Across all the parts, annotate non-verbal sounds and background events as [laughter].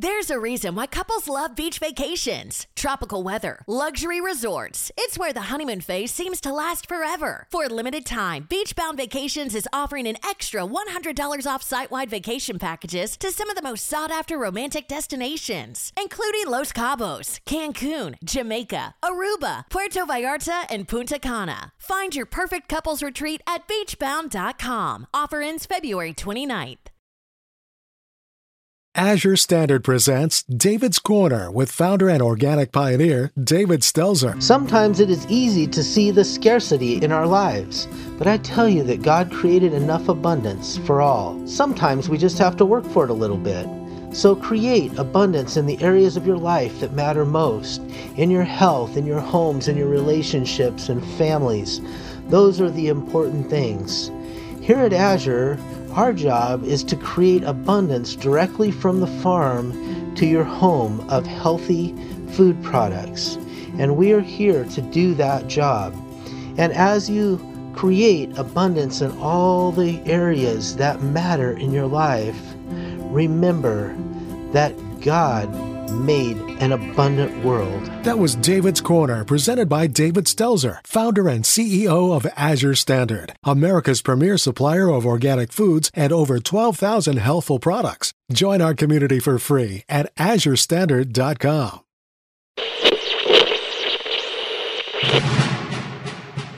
There's a reason why couples love beach vacations, tropical weather, luxury resorts. It's where the honeymoon phase seems to last forever. For a limited time, Beachbound Vacations is offering an extra $100 off site wide vacation packages to some of the most sought after romantic destinations, including Los Cabos, Cancun, Jamaica, Aruba, Puerto Vallarta, and Punta Cana. Find your perfect couples retreat at beachbound.com. Offer ends February 29th. Azure Standard presents David's Corner with founder and organic pioneer David Stelzer. Sometimes it is easy to see the scarcity in our lives, but I tell you that God created enough abundance for all. Sometimes we just have to work for it a little bit. So create abundance in the areas of your life that matter most in your health, in your homes, in your relationships and families. Those are the important things. Here at Azure, our job is to create abundance directly from the farm to your home of healthy food products. And we are here to do that job. And as you create abundance in all the areas that matter in your life, remember that God made an abundant world. That was David's Corner, presented by David Stelzer, founder and CEO of Azure Standard, America's premier supplier of organic foods and over 12,000 healthful products. Join our community for free at azurestandard.com.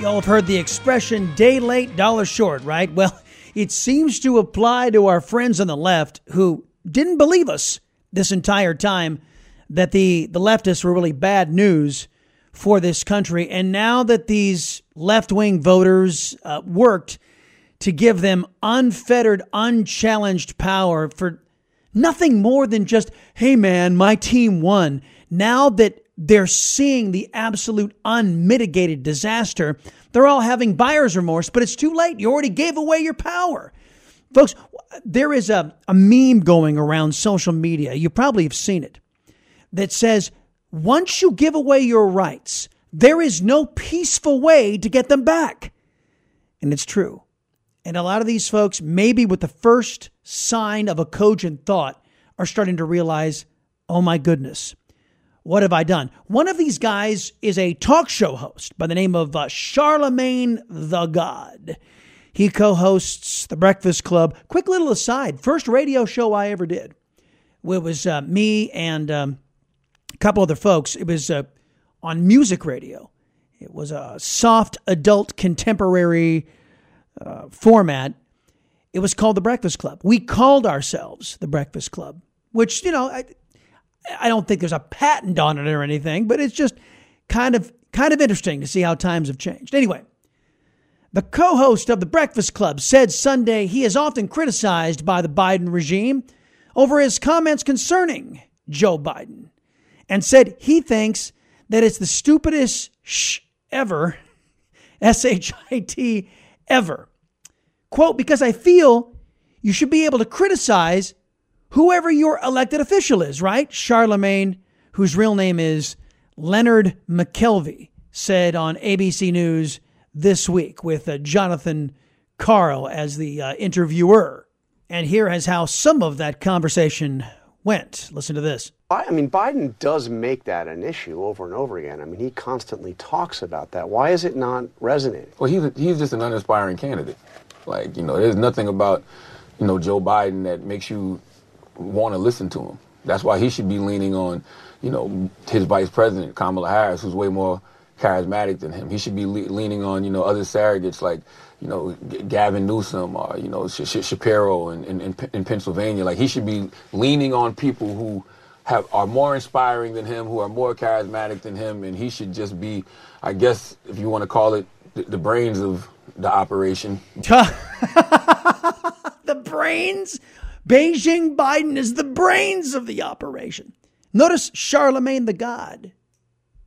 Y'all have heard the expression day late, dollar short, right? Well, [laughs] it seems to apply to our friends on the left who didn't believe us this entire time that the, the leftists were really bad news for this country. And now that these left wing voters uh, worked to give them unfettered, unchallenged power for nothing more than just, hey man, my team won. Now that they're seeing the absolute unmitigated disaster. They're all having buyer's remorse, but it's too late. You already gave away your power. Folks, there is a, a meme going around social media. You probably have seen it that says, once you give away your rights, there is no peaceful way to get them back. And it's true. And a lot of these folks, maybe with the first sign of a cogent thought, are starting to realize, oh my goodness, what have I done? One of these guys is a talk show host by the name of uh, Charlamagne the God. He co hosts The Breakfast Club. Quick little aside first radio show I ever did. It was uh, me and um, a couple other folks. It was uh, on music radio. It was a soft adult contemporary uh, format. It was called The Breakfast Club. We called ourselves The Breakfast Club, which, you know, I, I don't think there's a patent on it or anything, but it's just kind of kind of interesting to see how times have changed. Anyway, the co-host of the Breakfast Club said Sunday he is often criticized by the Biden regime over his comments concerning Joe Biden and said he thinks that it's the stupidest sh ever, [laughs] S H I T ever. Quote, because I feel you should be able to criticize whoever your elected official is, right? Charlamagne, whose real name is Leonard McKelvey, said on ABC News this week with uh, Jonathan Karl as the uh, interviewer. And here is how some of that conversation went. Listen to this. I mean, Biden does make that an issue over and over again. I mean, he constantly talks about that. Why is it not resonating? Well, he's, he's just an uninspiring candidate. Like, you know, there's nothing about, you know, Joe Biden that makes you want to listen to him. That's why he should be leaning on, you know, his vice president Kamala Harris, who's way more charismatic than him. He should be le- leaning on, you know, other surrogates like, you know, G- Gavin Newsom or you know Sh- Sh- Shapiro in, in, in, in Pennsylvania. Like he should be leaning on people who have are more inspiring than him, who are more charismatic than him, and he should just be, I guess, if you want to call it, the, the brains of the operation. [laughs] the brains. Beijing Biden is the brains of the operation. Notice Charlamagne the God.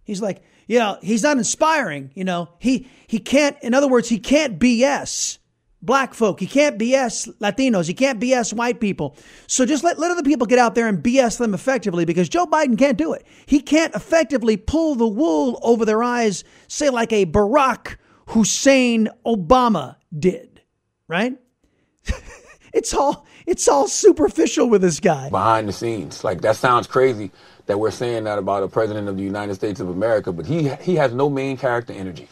He's like, yeah, he's not inspiring. You know, he he can't. In other words, he can't BS black folk. He can't BS Latinos. He can't BS white people. So just let, let other people get out there and BS them effectively because Joe Biden can't do it. He can't effectively pull the wool over their eyes, say like a Barack Hussein Obama did, right? [laughs] it's all it's all superficial with this guy. Behind the scenes. Like that sounds crazy that we're saying that about a president of the United States of America, but he he has no main character energy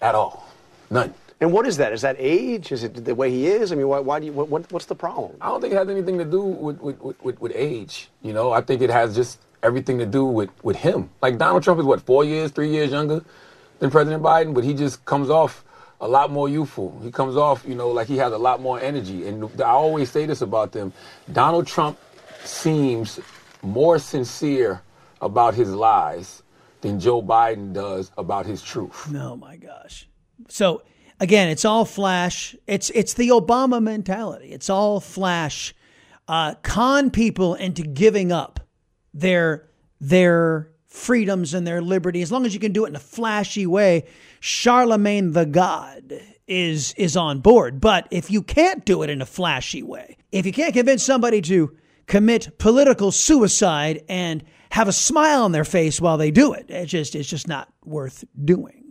at all. None. And what is that? Is that age? Is it the way he is? I mean, why, why do you? What, what's the problem? I don't think it has anything to do with with, with, with age. You know, I think it has just everything to do with with him. Like Donald Trump is what four years, three years younger than President Biden, but he just comes off a lot more youthful. He comes off, you know, like he has a lot more energy. And I always say this about them: Donald Trump seems more sincere about his lies than Joe Biden does about his truth. Oh my gosh! So again, it's all flash. It's it's the Obama mentality. It's all flash. Uh, con people into giving up their their freedoms and their liberty as long as you can do it in a flashy way. Charlamagne the God is is on board. But if you can't do it in a flashy way, if you can't convince somebody to commit political suicide and have a smile on their face while they do it, it's just it's just not worth doing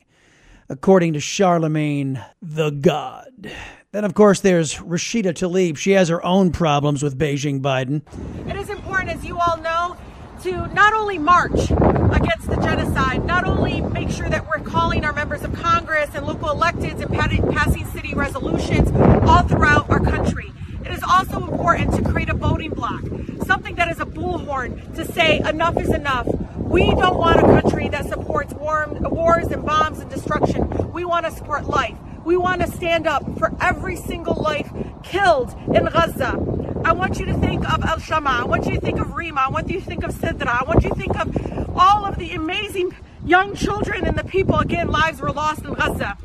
according to Charlamagne the God. Then, of course, there's Rashida Tlaib. She has her own problems with Beijing Biden. It is important, as you all know, to not only march against the genocide, not only make sure that we're calling our members of Congress and local electeds and passing city resolutions all throughout our country. It is also important to create a voting bloc, something that is a bullhorn to say enough is enough. We don't want a country that supports war, wars and bombs and destruction. We want to support life. We want to stand up for every single life killed in Gaza. I want you to think of El Shama. I want you to think of Rima. I want you to think of Sidra. I want you to think of all of the amazing young children and the people, again, lives were lost in Gaza.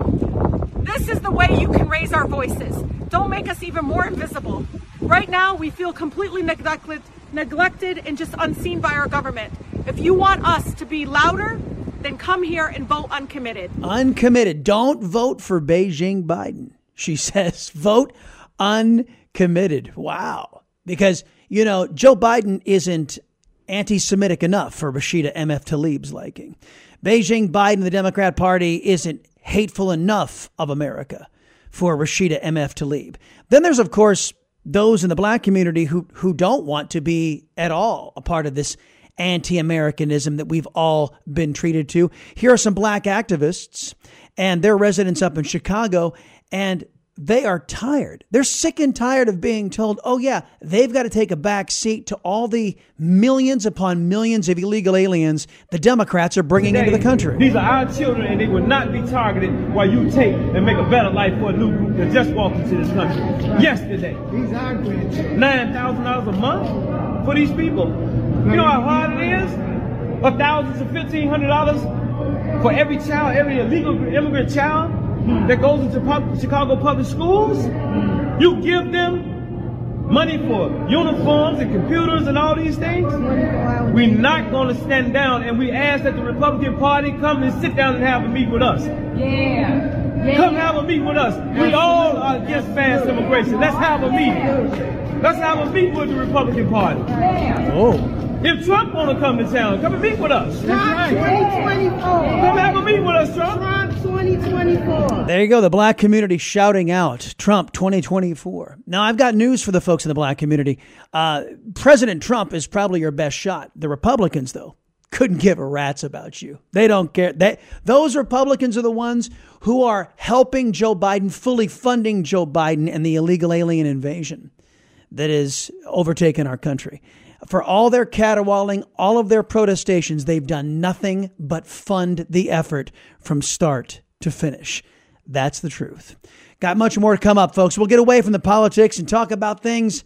This is the way you can raise our voices. Don't make us even more invisible. Right now, we feel completely neglected, neglected and just unseen by our government. If you want us to be louder, then come here and vote uncommitted. Uncommitted. Don't vote for Beijing Biden. She [laughs] says, vote uncommitted. Wow. Because, you know, Joe Biden isn't anti Semitic enough for Rashida M.F. Tlaib's liking. Beijing Biden, the Democrat Party, isn't hateful enough of America for Rashida M.F. Tlaib. Then there's, of course, those in the black community who, who don't want to be at all a part of this anti Americanism that we've all been treated to. Here are some black activists and their residents up in Chicago, and they are tired. They're sick and tired of being told, oh, yeah, they've got to take a back seat to all the millions upon millions of illegal aliens the Democrats are bringing Today, into the country. These are our children, and they will not be targeted while you take and make a better life for a new group that just walked into this country yesterday. These are $9,000 a month for these people. You know how hard it is? A thousand to fifteen hundred dollars for every child, every illegal immigrant child that goes into pub- Chicago public schools. You give them money for uniforms and computers and all these things. We're not going to stand down, and we ask that the Republican Party come and sit down and have a meet with us. Yeah. Yeah. Come have a meet with us. We all are against mass immigration. Let's have a meeting. Let's have a meet with the Republican Party. Oh. If Trump want to come to town, come and meet with us. Trump 2024. Come have a meet with us, Trump. Trump 2024. There you go. The black community shouting out Trump 2024. Now, I've got news for the folks in the black community. Uh, President Trump is probably your best shot. The Republicans, though, couldn't give a rat's about you. They don't care. They, those Republicans are the ones who are helping Joe Biden, fully funding Joe Biden and the illegal alien invasion that has overtaken our country. For all their caterwauling, all of their protestations, they've done nothing but fund the effort from start to finish. That's the truth. Got much more to come up, folks. We'll get away from the politics and talk about things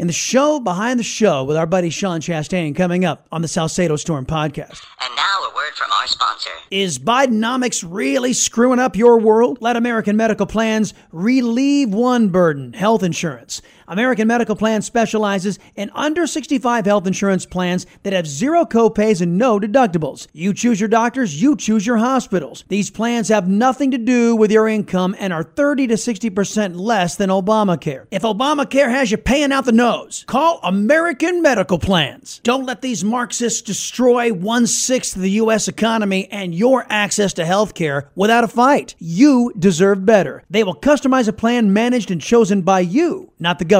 in the show behind the show with our buddy Sean Chastain coming up on the Salcedo Storm podcast. And now a word from our sponsor. Is Bidenomics really screwing up your world? Let American Medical Plans relieve one burden health insurance. American Medical Plan specializes in under 65 health insurance plans that have zero copays and no deductibles. You choose your doctors, you choose your hospitals. These plans have nothing to do with your income and are 30 to 60% less than Obamacare. If Obamacare has you paying out the nose, call American Medical Plans. Don't let these Marxists destroy one sixth of the U.S. economy and your access to health care without a fight. You deserve better. They will customize a plan managed and chosen by you, not the government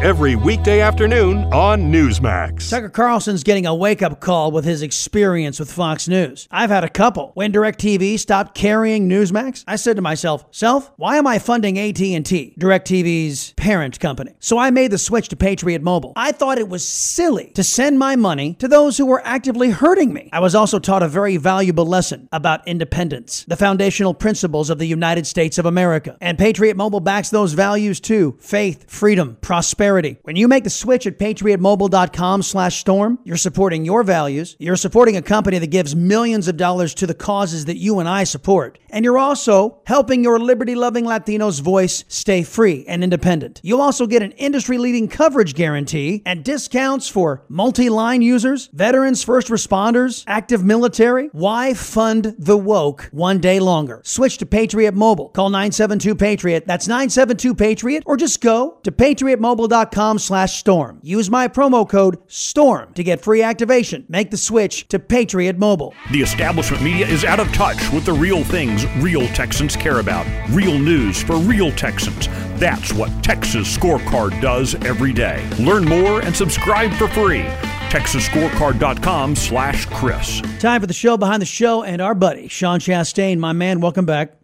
every weekday afternoon on Newsmax. Tucker Carlson's getting a wake up call with his experience with Fox News. I've had a couple. When DirecTV stopped carrying Newsmax, I said to myself, "Self, why am I funding AT&T, DirecTV's parent company?" So I made the switch to Patriot Mobile. I thought it was silly to send my money to those who were actively hurting me. I was also taught a very valuable lesson about independence, the foundational principles of the United States of America. And Patriot Mobile backs those values too: faith, freedom, prosperity, prosperity. When you make the switch at patriotmobile.com slash storm, you're supporting your values. You're supporting a company that gives millions of dollars to the causes that you and I support. And you're also helping your liberty loving Latinos voice stay free and independent. You'll also get an industry leading coverage guarantee and discounts for multi line users, veterans, first responders, active military. Why fund the woke one day longer? Switch to Patriot Mobile. Call 972 Patriot. That's 972 Patriot. Or just go to patriotmobile.com com slash storm. Use my promo code STORM to get free activation. Make the switch to Patriot Mobile. The establishment media is out of touch with the real things real Texans care about. Real news for real Texans. That's what Texas Scorecard does every day. Learn more and subscribe for free. TexasScorecard.com slash Chris. Time for the show behind the show and our buddy, Sean Chastain. My man, welcome back.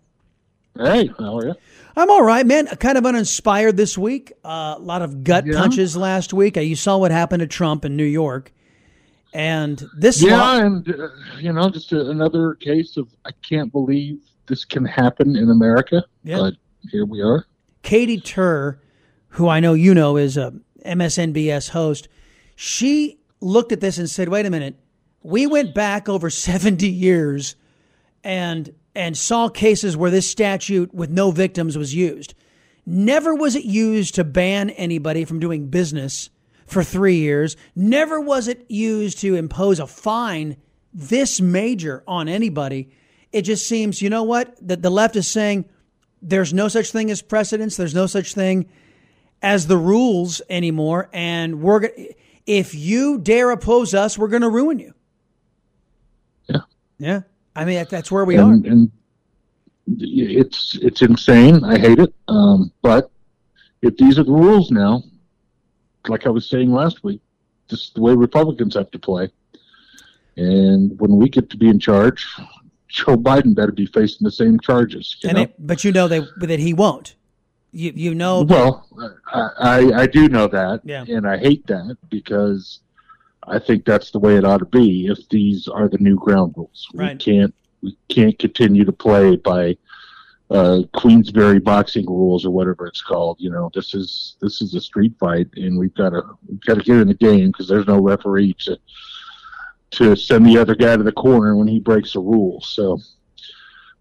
Hey, how are you? I'm all right, man. Kind of uninspired this week. Uh, a lot of gut yeah. punches last week. Uh, you saw what happened to Trump in New York, and this. Yeah, and uh, you know, just a, another case of I can't believe this can happen in America. Yeah. But here we are. Katy Tur, who I know you know is a MSNBS host, she looked at this and said, "Wait a minute, we went back over [laughs] 70 years, and." And saw cases where this statute with no victims was used. Never was it used to ban anybody from doing business for three years. Never was it used to impose a fine this major on anybody. It just seems, you know what? That the left is saying there's no such thing as precedents. There's no such thing as the rules anymore. And we're if you dare oppose us, we're going to ruin you. Yeah. Yeah. I mean, that's where we and, are. And it's it's insane. I hate it. Um, but if these are the rules now, like I was saying last week, this is the way Republicans have to play. And when we get to be in charge, Joe Biden better be facing the same charges. They, but you know they, that he won't. You you know. Well, I, I, I do know that, yeah. and I hate that because I think that's the way it ought to be if these are the new ground rules. Right. We can't we can't continue to play by uh, Queensberry boxing rules or whatever it's called. You know, this is this is a street fight, and we've got to we've got to get in the game because there's no referee to to send the other guy to the corner when he breaks a rule. So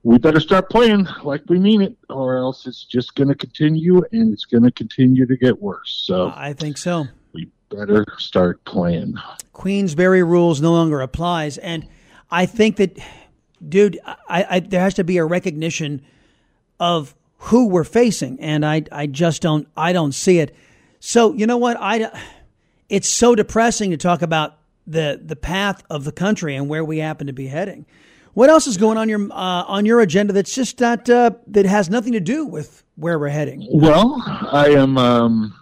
we better start playing like we mean it, or else it's just going to continue, and it's going to continue to get worse. So I think so better start playing. Queensberry rules no longer applies, and I think that, dude, I, I, there has to be a recognition of who we're facing, and I I just don't I don't see it. So you know what I, it's so depressing to talk about the the path of the country and where we happen to be heading. What else is going on your uh, on your agenda that's just not uh, that has nothing to do with where we're heading? Well, I am. Um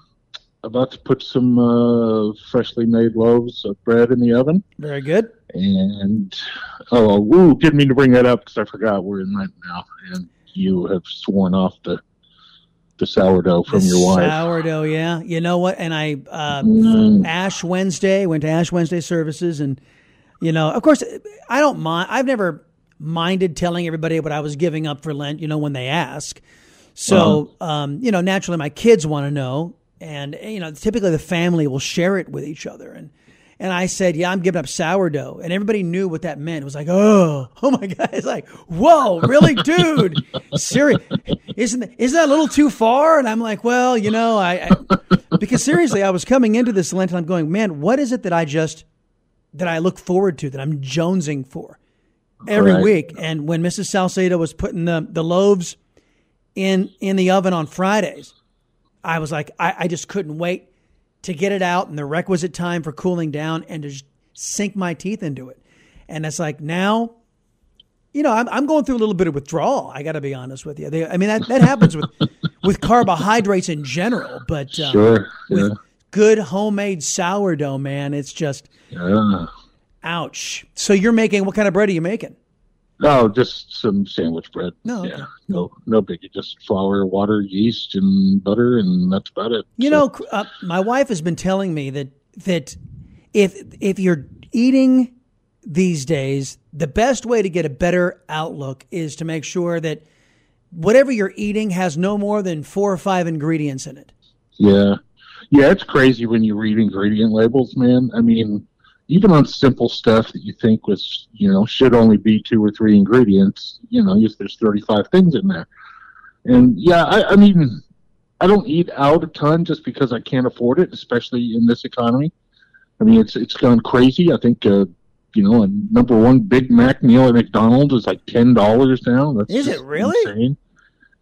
about to put some uh, freshly made loaves of bread in the oven. Very good. And oh, woo, didn't mean to bring that up because I forgot we're in Lent now, and you have sworn off the the sourdough from the your wife. Sourdough, yeah. You know what? And I uh, mm. Ash Wednesday went to Ash Wednesday services, and you know, of course, I don't mind. I've never minded telling everybody what I was giving up for Lent. You know, when they ask. So, uh-huh. um, you know, naturally, my kids want to know, and you know, typically the family will share it with each other, and and I said, "Yeah, I'm giving up sourdough," and everybody knew what that meant. It was like, "Oh, [laughs] oh my god!" It's like, "Whoa, really, dude? Serious? Isn't isn't that a little too far?" And I'm like, "Well, you know, I, I [laughs] because seriously, I was coming into this Lent and I'm going, man, what is it that I just that I look forward to that I'm jonesing for every right. week?" And when Mrs. Salcedo was putting the the loaves in in the oven on Fridays, I was like, I, I just couldn't wait to get it out in the requisite time for cooling down and to just sink my teeth into it. And it's like now, you know, I'm, I'm going through a little bit of withdrawal. I got to be honest with you. They, I mean, that, that happens with [laughs] with carbohydrates in general, but uh, sure, yeah. with good homemade sourdough, man, it's just yeah. ouch. So you're making what kind of bread are you making? No, just some sandwich bread. No, yeah, no, no biggie. Just flour, water, yeast, and butter, and that's about it. You so. know, uh, my wife has been telling me that that if if you're eating these days, the best way to get a better outlook is to make sure that whatever you're eating has no more than four or five ingredients in it. Yeah, yeah, it's crazy when you read ingredient labels, man. I mean even on simple stuff that you think was, you know, should only be two or three ingredients, you know, if there's 35 things in there. And yeah, I, I mean, I don't eat out a ton just because I can't afford it, especially in this economy. I mean, it's it's gone crazy. I think, uh, you know, a number one Big Mac meal at McDonald's is like ten dollars now. That's is it really? Insane.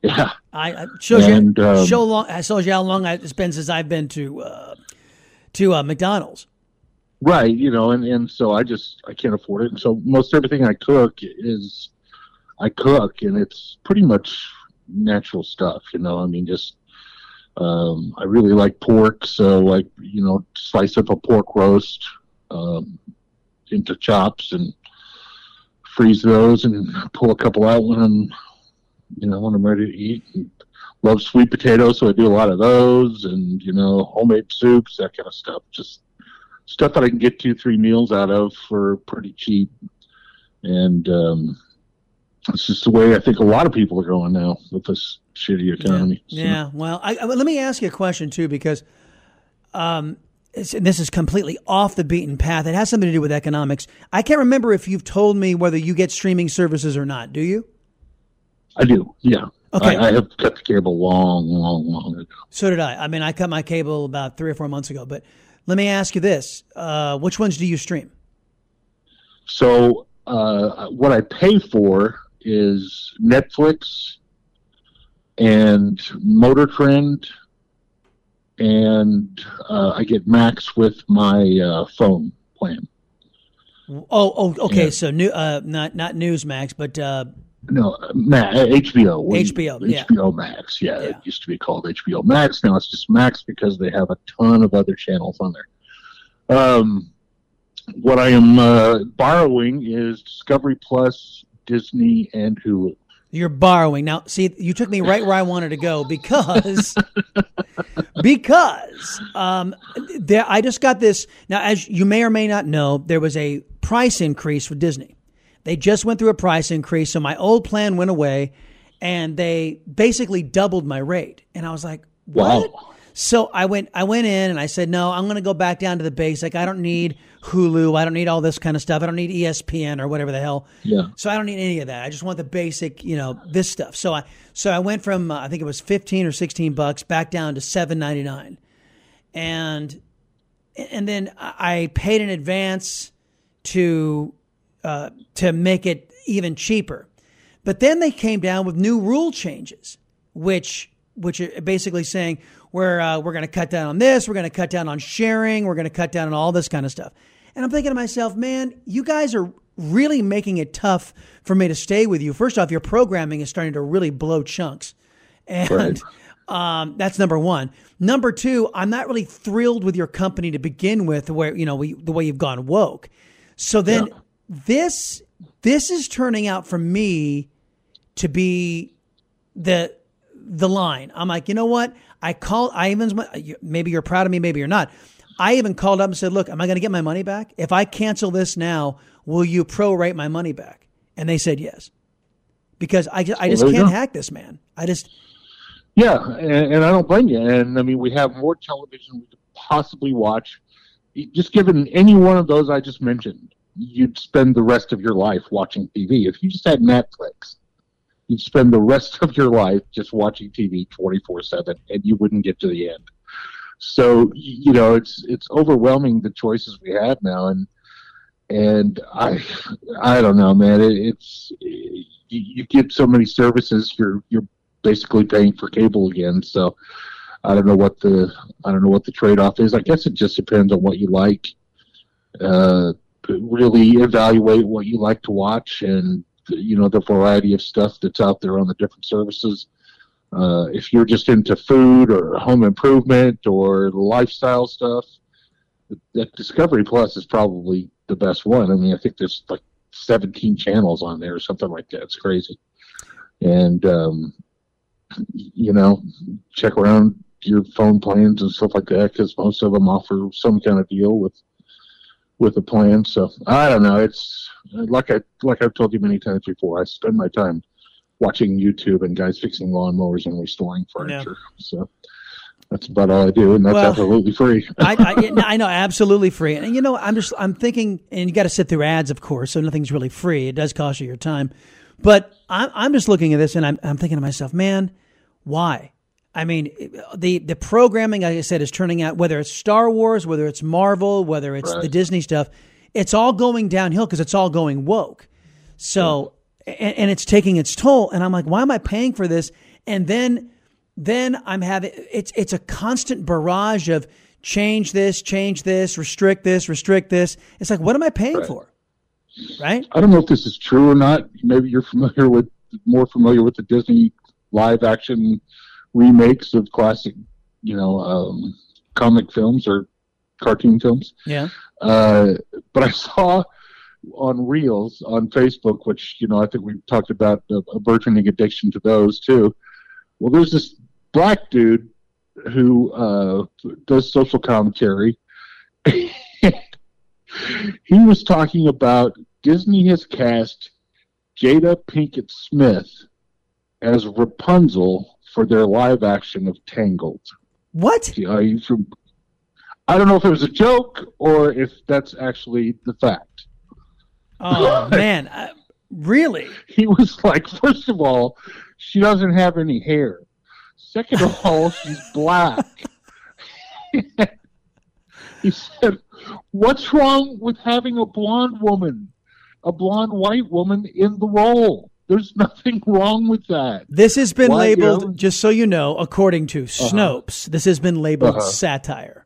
Yeah. I, I shows and, you um, show long. I shows you how long it's been since I've been to uh, to uh, McDonald's. Right, you know, and, and so I just I can't afford it. And so most everything I cook is I cook and it's pretty much natural stuff, you know. I mean just um, I really like pork, so like, you know, slice up a pork roast um, into chops and freeze those and pull a couple out when I'm you know, when I'm ready to eat. And love sweet potatoes, so I do a lot of those and, you know, homemade soups, that kind of stuff. Just stuff that I can get two, three meals out of for pretty cheap. And um, it's just the way I think a lot of people are going now with this shitty economy. Yeah. So. yeah. Well, I, I, let me ask you a question too, because um, this is completely off the beaten path. It has something to do with economics. I can't remember if you've told me whether you get streaming services or not. Do you? I do. Yeah. Okay. I, I, have cut the cable long, long, long ago. So did I. I mean, I cut my cable about three or four months ago, but let me ask you this: uh, Which ones do you stream? So uh, what I pay for is Netflix and Motor Trend, and uh, I get Max with my uh, phone plan. Oh, oh, okay. Yeah. So new, uh, not not Newsmax, but uh, no, Ma- HBO. HBO, yeah. HBO Max. Yeah, yeah, it used to be called HBO Max. Now it's just Max because they have a ton of other channels on there. Um, what I am uh, borrowing is Discovery Plus, Disney, and Hulu. You're borrowing now. See, you took me right where I wanted to go because [laughs] because um, there. I just got this now. As you may or may not know, there was a price increase for Disney. They just went through a price increase, so my old plan went away, and they basically doubled my rate. And I was like, "What?" Wow. So I went, I went in and I said, "No, I'm going to go back down to the basic. I don't need Hulu. I don't need all this kind of stuff. I don't need ESPN or whatever the hell. Yeah. So I don't need any of that. I just want the basic, you know, this stuff. So I, so I went from uh, I think it was 15 or 16 bucks back down to 7.99, and and then I paid in advance to uh, to make it even cheaper. But then they came down with new rule changes, which which are basically saying we're uh, we're going to cut down on this, we're going to cut down on sharing, we're going to cut down on all this kind of stuff. And I'm thinking to myself, man, you guys are really making it tough for me to stay with you. First off, your programming is starting to really blow chunks, and right. um, that's number one. Number two, I'm not really thrilled with your company to begin with, where you know we, the way you've gone woke. So then. Yeah this this is turning out for me to be the the line. I'm like, you know what? I called. I even maybe you're proud of me, maybe you're not. I even called up and said, look, am I going to get my money back? If I cancel this now, will you prorate my money back? And they said yes, because I just, I just well, can't hack this man. I just. Yeah, and, and I don't blame you. And I mean, we have more television we could possibly watch. Just given any one of those I just mentioned, you'd spend the rest of your life watching TV. If you just had Netflix, you'd spend the rest of your life just watching TV 24 7 and you wouldn't get to the end. So, you know, it's, it's overwhelming the choices we have now. And, and I, I don't know, man, it, it's, you, you get so many services, you're, you're basically paying for cable again. So I don't know what the, I don't know what the trade off is. I guess it just depends on what you like. Uh, really evaluate what you like to watch and you know the variety of stuff that's out there on the different services. Uh, if you're just into food or home improvement or lifestyle stuff, that Discovery Plus is probably the best one. I mean, I think there's like 17 channels on there or something like that. It's crazy. And um, you know, check around your phone plans and stuff like that because most of them offer some kind of deal with with a plan. So I don't know. It's like I like I've told you many times before. I spend my time watching YouTube and guys fixing lawnmowers and restoring furniture. Yeah. So that's about all I do, and that's well, absolutely free. [laughs] I, I, I, know, absolutely free. And you know, I'm just I'm thinking, and you got to sit through ads, of course, so nothing's really free. It does cost you your time, but I'm I'm just looking at this and I'm I'm thinking to myself, man, why? I mean, the the programming, like I said, is turning out. Whether it's Star Wars, whether it's Marvel, whether it's right. the Disney stuff, it's all going downhill because it's all going woke. So, yeah. and, and, it's taking its toll. And I'm like, why am I paying for this? And then, then I'm having it's it's a constant barrage of change this, change this, restrict this, restrict this. It's like, what am I paying right. for? Right? I don't know if this is true or not. Maybe you're familiar with more familiar with the Disney live action remakes of classic, you know, um, comic films or cartoon films. Yeah. Uh, but I saw on Reels on Facebook, which you know I think we've talked about a, a burgeoning addiction to those too. Well, there's this black dude who uh, does social commentary. [laughs] he was talking about Disney has cast Jada Pinkett Smith as Rapunzel for their live action of Tangled. What? I don't know if it was a joke or if that's actually the fact. Oh [laughs] man, uh, really? He was like, first of all, she doesn't have any hair. Second of all, [laughs] she's black. [laughs] he said, "What's wrong with having a blonde woman, a blonde white woman in the role?" There's [laughs] nothing wrong with that. This has been Why, labeled, you know? just so you know, according to uh-huh. Snopes, this has been labeled uh-huh. satire.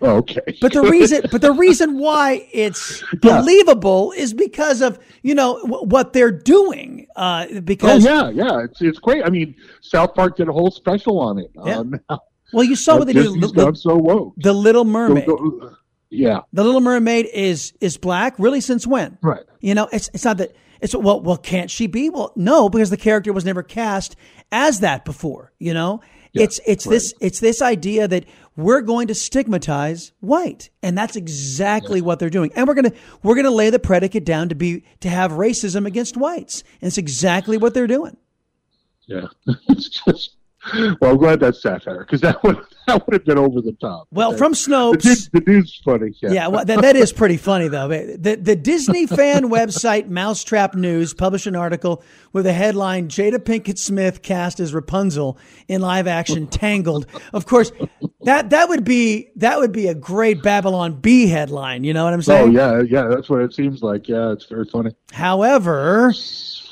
Okay. But the reason, but the [laughs] reason why it's believable yeah. is because of you know w- what they're doing. Uh, because oh, yeah, yeah, it's it's great. I mean, South Park did a whole special on it. Yeah. Um, [laughs] well, you saw what they did. The, the, so woke. The Little Mermaid. The, the, yeah. The Little Mermaid is is black. Really, since when? Right. You know, it's it's not that it's well, well, can't she be? Well, no, because the character was never cast as that before. You know, yeah, it's it's right. this it's this idea that we're going to stigmatize white, and that's exactly yeah. what they're doing. And we're gonna we're gonna lay the predicate down to be to have racism against whites, and it's exactly what they're doing. Yeah, [laughs] it's just well, I'm glad that's satire because that would [laughs] that would have been over the top. Well, from Snopes, the, dude, the dude's funny. Yeah, yeah well, that, that is pretty funny though. The the Disney fan [laughs] website Mousetrap News published an article with a headline: Jada Pinkett Smith cast as Rapunzel in live action [laughs] Tangled. Of course, that that would be that would be a great Babylon Bee headline. You know what I'm saying? Oh yeah, yeah, that's what it seems like. Yeah, it's very funny. However.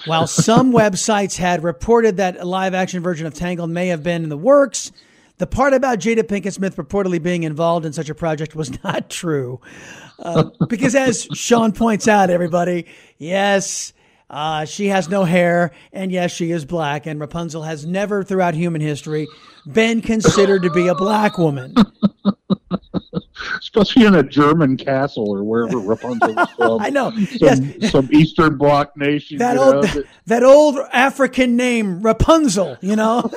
While some [laughs] websites had reported that a live action version of Tangled may have been in the works, the part about Jada Pinkett Smith reportedly being involved in such a project was [laughs] not true. Uh, because as Sean points out, everybody, yes, uh, she has no hair, and yes, she is black, and Rapunzel has never throughout human history been considered to be a black woman. especially in a German castle or wherever Rapunzel was from. [laughs] I know. Some, yes. some Eastern Bloc nation. That old know, that, that old African name Rapunzel, you know. [laughs]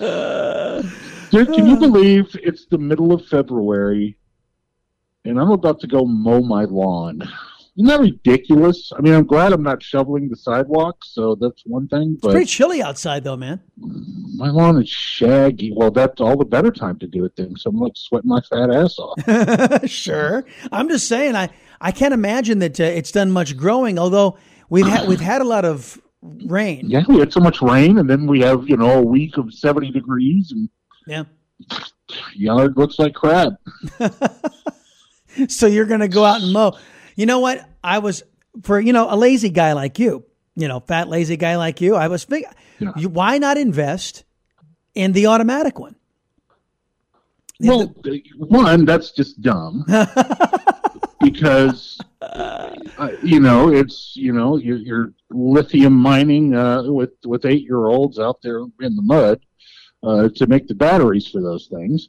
[laughs] Dude, can you believe it's the middle of February and I'm about to go mow my lawn? Isn't that ridiculous? I mean, I'm glad I'm not shoveling the sidewalk, so that's one thing. But it's pretty chilly outside, though, man. My lawn is shaggy. Well, that's all the better time to do it then. So I'm like sweating my fat ass off. [laughs] sure, I'm just saying. I I can't imagine that uh, it's done much growing. Although we've had we've had a lot of rain. Yeah, we had so much rain, and then we have you know a week of 70 degrees, and yeah, [sighs] yard looks like crap. [laughs] so you're gonna go out and mow. You know what? I was for you know a lazy guy like you, you know, fat lazy guy like you. I was thinking, yeah. you, why not invest in the automatic one? Well, one that's just dumb [laughs] because uh, you know it's you know you're, you're lithium mining uh, with with eight year olds out there in the mud uh, to make the batteries for those things,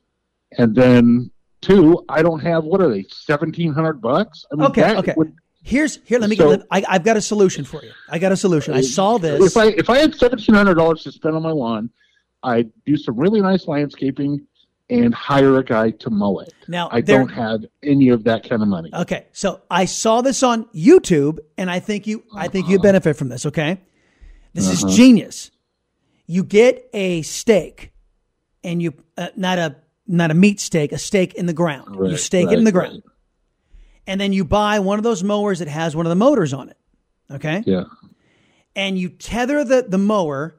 and then Two, I don't have what are they, seventeen hundred bucks? I mean, okay, okay. Would, Here's here. Let me so, get. I, have got a solution for you. I got a solution. I saw this. If I if I had seventeen hundred dollars to spend on my lawn, I'd do some really nice landscaping and hire a guy to mow it. Now I don't have any of that kind of money. Okay, so I saw this on YouTube, and I think you I think you benefit from this. Okay, this uh-huh. is genius. You get a stake, and you uh, not a not a meat stake, a stake in the ground. Right, you stake right, it in the ground. Right. And then you buy one of those mowers that has one of the motors on it. Okay? Yeah. And you tether the, the mower.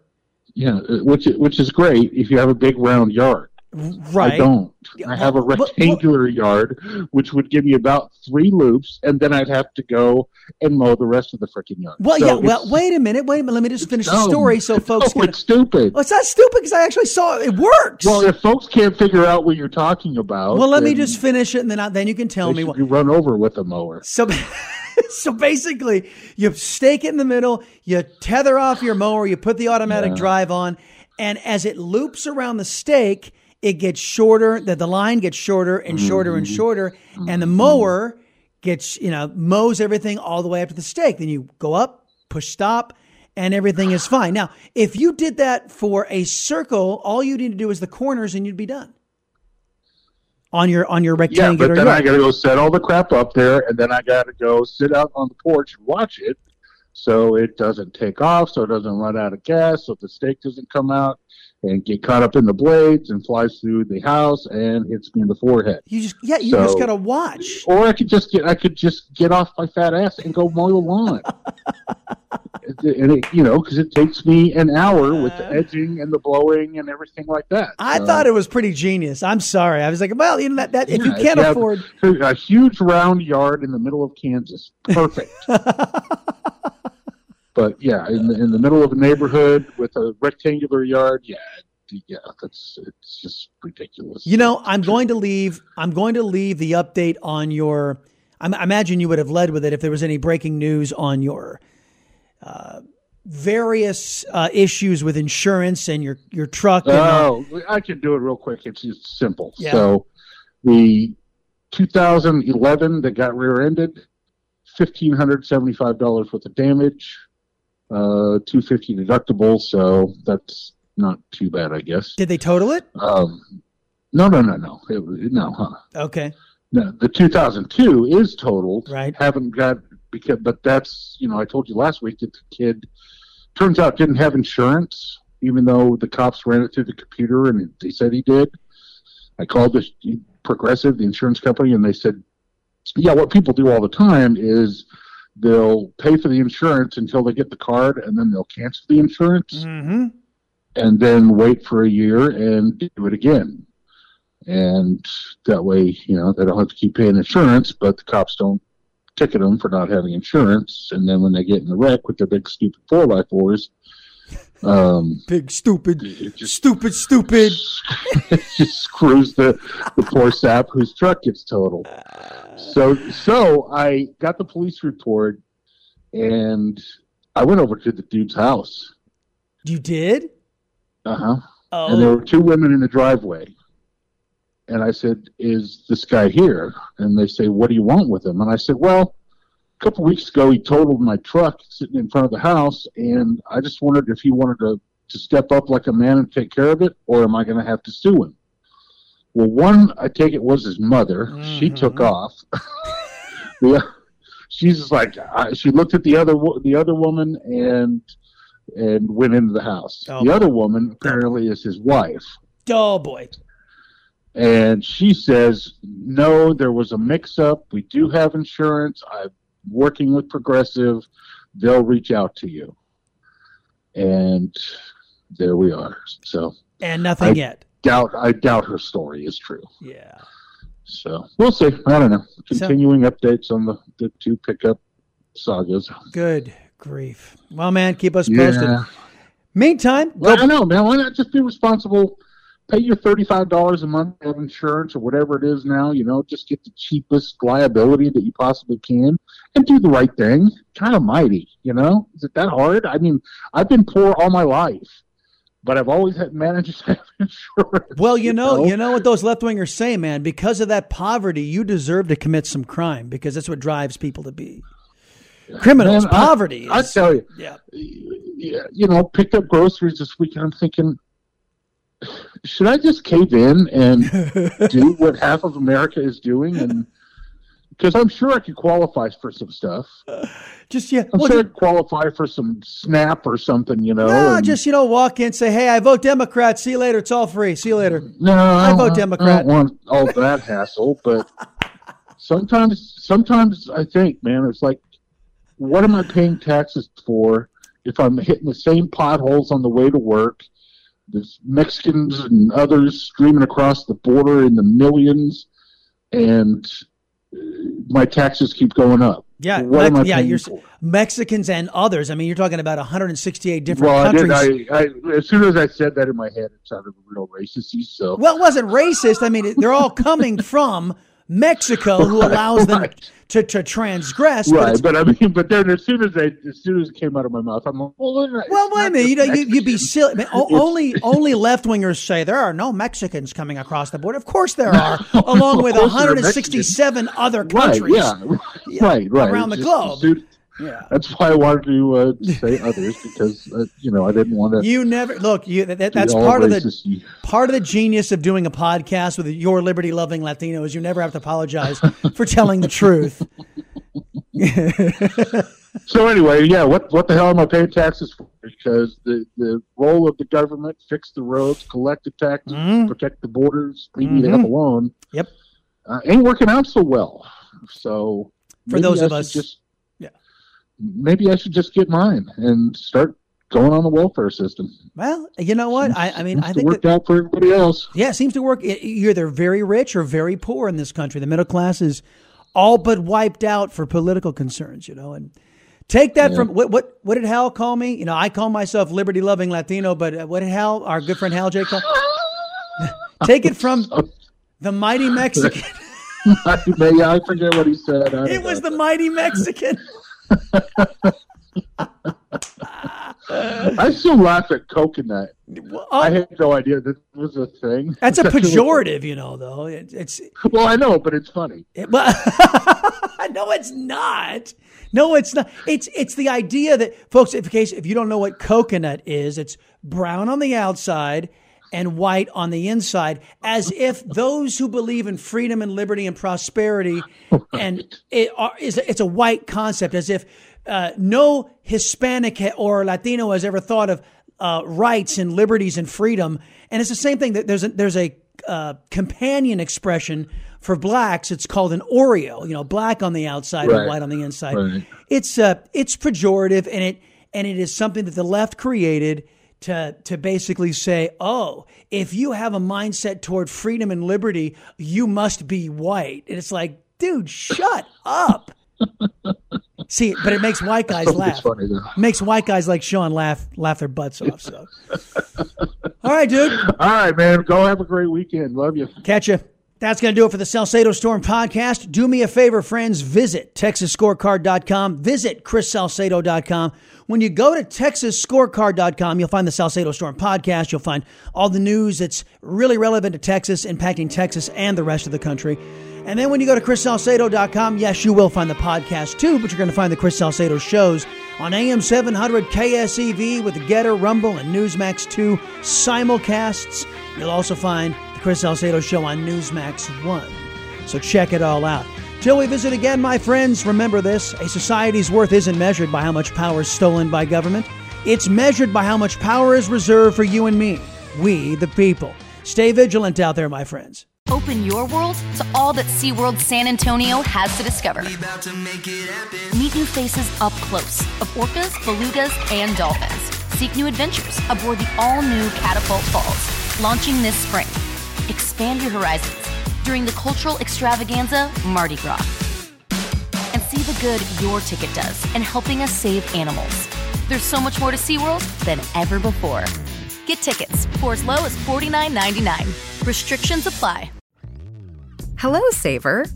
Yeah, uh, which which is great if you have a big round yard. Right. I don't. I have a rectangular yard, which would give me about three loops, and then I'd have to go and mow the rest of the freaking yard. Well, so yeah. Well, wait a minute. Wait a minute. Let me just finish the story so [laughs] folks. No, can... it's stupid. Well, it's not stupid because I actually saw it, it works. Well, if folks can't figure out what you're talking about, well, let me just finish it, and then I, then you can tell me. What... You run over with a mower. So. [laughs] so basically, you stake it in the middle, you tether off your mower, you put the automatic yeah. drive on, and as it loops around the stake, it gets shorter, that the line gets shorter and shorter and mm-hmm. shorter, and the mower gets, you know, mows everything all the way up to the stake. Then you go up, push stop, and everything is fine. Now, if you did that for a circle, all you need to do is the corners and you'd be done. On your on your rectangular. Yeah, but then yard. I got to go set all the crap up there, and then I got to go sit out on the porch and watch it, so it doesn't take off, so it doesn't run out of gas, so the stake doesn't come out and get caught up in the blades and flies through the house and hits me in the forehead. You just yeah, you so, just gotta watch. Or I could just get I could just get off my fat ass and go mow the lawn. [laughs] and it, you know, because it takes me an hour with the uh. edging and the blowing and everything like that. I uh, thought it was pretty genius. I'm sorry. I was like, well, you know that, that yeah, if you can't afford a huge round yard in the middle of Kansas, perfect. [laughs] But yeah, in the, in the middle of a neighborhood with a rectangular yard, yeah, yeah, that's it's just ridiculous. You know, I'm going to leave. I'm going to leave the update on your. I imagine you would have led with it if there was any breaking news on your uh, various uh, issues with insurance and your your truck. oh, I can do it real quick. It's just simple. Yeah. So the 2011 that got rear-ended, fifteen hundred seventy-five dollars worth of damage uh, 250 deductible, so that's not too bad, I guess. Did they total it? Um, no, no, no, no, it, no, huh? Okay. No, the 2002 is totaled. Right. Haven't got because, but that's you know I told you last week that the kid turns out didn't have insurance, even though the cops ran it through the computer and they said he did. I called the Progressive, the insurance company, and they said, yeah, what people do all the time is they'll pay for the insurance until they get the card, and then they'll cancel the insurance, mm-hmm. and then wait for a year and do it again. And that way, you know, they don't have to keep paying insurance, but the cops don't ticket them for not having insurance. And then when they get in the wreck with their big stupid four by fours, um, big stupid, just, stupid, stupid. just [laughs] screws the the poor sap whose truck gets totaled. So so I got the police report, and I went over to the dude's house. You did? Uh huh. Oh. And there were two women in the driveway. and I said, "Is this guy here?" And they say, "What do you want with him?" And I said, "Well." A couple weeks ago, he totaled my truck sitting in front of the house, and I just wondered if he wanted to to step up like a man and take care of it, or am I going to have to sue him? Well, one, I take it was his mother. Mm-hmm. She took off. [laughs] the, she's just like uh, she looked at the other the other woman and and went into the house. Oh, the other woman apparently is his wife. Oh boy. And she says, "No, there was a mix-up. We do have insurance. I'm working with Progressive. They'll reach out to you." And there we are. So and nothing I yet. Doubt I doubt her story is true. Yeah. So we'll see. I don't know. Continuing so, updates on the, the two pickup sagas. Good grief. Well, man, keep us posted. Yeah. Meantime, well, go- I know, man. Why not just be responsible? Pay your thirty-five dollars a month of insurance or whatever it is now. You know, just get the cheapest liability that you possibly can, and do the right thing. Kind of mighty, you know. Is it that hard? I mean, I've been poor all my life but I've always had managed to [laughs] have insurance. Well, you know, you know, you know what those left wingers say, man. Because of that poverty, you deserve to commit some crime because that's what drives people to be criminals. Man, poverty. I, I, tell you, yeah, you know, picked up groceries this weekend. I'm thinking, should I just cave in and [laughs] do what half of America is doing and because I'm sure I could qualify for some stuff. just yeah, I'm well, sure I'd qualify for some SNAP or something, you know. No, and, just you know, walk in, say, "Hey, I vote Democrat. See you later. It's all free. See you later." No, I, vote Democrat. I don't want all that hassle, but [laughs] sometimes, sometimes I think, man, it's like, what am I paying taxes for if I'm hitting the same potholes on the way to work? There's Mexicans and others streaming across the border in the millions, and uh, my taxes keep going up. Yeah, what Mex- yeah, you're for? Mexicans and others. I mean, you're talking about 168 different well, countries. I, I, as soon as I said that in my head, it sounded real racist. So well, it wasn't racist. I mean, they're all coming from Mexico, who allows right. them to, to transgress. Right, but, but, I mean, but then as soon as I, as soon as it came out of my mouth, I'm like, well, well wait a minute, you know, you, would be silly. I mean, [laughs] only [laughs] only left wingers say there are no Mexicans coming across the border. Of course there are, [laughs] along with 167 other countries. Right, yeah, right, right, around the globe. Yeah, that's why I wanted to uh, say others because uh, you know I didn't want to. You never look. You that, that's part of the part of the genius of doing a podcast with your liberty loving Latinos. You never have to apologize for telling the truth. [laughs] so anyway, yeah, what what the hell am I paying taxes for? Because the the role of the government fix the roads, collect the taxes, mm-hmm. protect the borders, leave mm-hmm. me the alone. Yep, uh, ain't working out so well. So for those I of us just maybe I should just get mine and start going on the welfare system. Well, you know what? I, I mean, I think it worked that, out for everybody else. Yeah, it seems to work. You're either very rich or very poor in this country. The middle class is all but wiped out for political concerns. You know, and take that yeah. from what what what did Hal call me? You know, I call myself liberty loving Latino, but uh, what did Hal, our good friend Hal J, call? [laughs] take it from [laughs] the mighty Mexican. [laughs] yeah, I forget what he said. It was the mighty Mexican. I still laugh at coconut. Well, oh. I had no idea that was a thing. That's a [laughs] pejorative, you know. Though it, it's well, I know, but it's funny. It, but [laughs] no, it's not. No, it's not. It's it's the idea that folks, if case if you don't know what coconut is, it's brown on the outside and white on the inside, as if those who believe in freedom and liberty and prosperity, and it are, is it's a white concept, as if uh, no Hispanic or Latino has ever thought of uh, rights and liberties and freedom. And it's the same thing that there's a, there's a uh, companion expression for blacks. It's called an Oreo. You know, black on the outside right. and white on the inside. Right. It's uh, it's pejorative, and it and it is something that the left created to to basically say, "Oh, if you have a mindset toward freedom and liberty, you must be white." And it's like, dude, shut up. [laughs] See, but it makes white guys laugh. Funny, makes white guys like Sean laugh laugh their butts off. So, all right, dude. All right, man. Go have a great weekend. Love you. Catch you. That's going to do it for the Salcedo Storm podcast. Do me a favor, friends. Visit TexasScorecard.com. Visit ChrisSalcedo.com. When you go to TexasScorecard.com, you'll find the Salcedo Storm podcast. You'll find all the news that's really relevant to Texas, impacting Texas and the rest of the country. And then when you go to ChrisSalcedo.com, yes, you will find the podcast too, but you're going to find the Chris Salcedo shows on AM 700 KSEV with the GETTR, Rumble, and Newsmax 2 simulcasts. You'll also find Chris Salcedo Show on Newsmax 1. So check it all out. Till we visit again, my friends, remember this a society's worth isn't measured by how much power is stolen by government, it's measured by how much power is reserved for you and me, we the people. Stay vigilant out there, my friends. Open your world to all that SeaWorld San Antonio has to discover. To Meet new faces up close of orcas, belugas, and dolphins. Seek new adventures aboard the all new Catapult Falls, launching this spring expand your horizons during the cultural extravaganza Mardi Gras. And see the good your ticket does in helping us save animals. There's so much more to SeaWorld than ever before. Get tickets for as low as $49.99. Restrictions apply. Hello, Saver.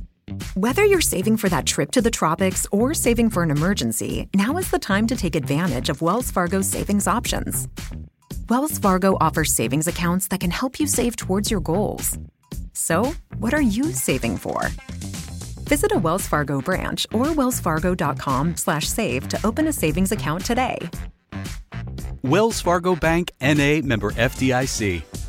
Whether you're saving for that trip to the tropics or saving for an emergency, now is the time to take advantage of Wells Fargo's savings options. Wells Fargo offers savings accounts that can help you save towards your goals. So, what are you saving for? Visit a Wells Fargo branch or wellsfargo.com/save to open a savings account today. Wells Fargo Bank NA member FDIC.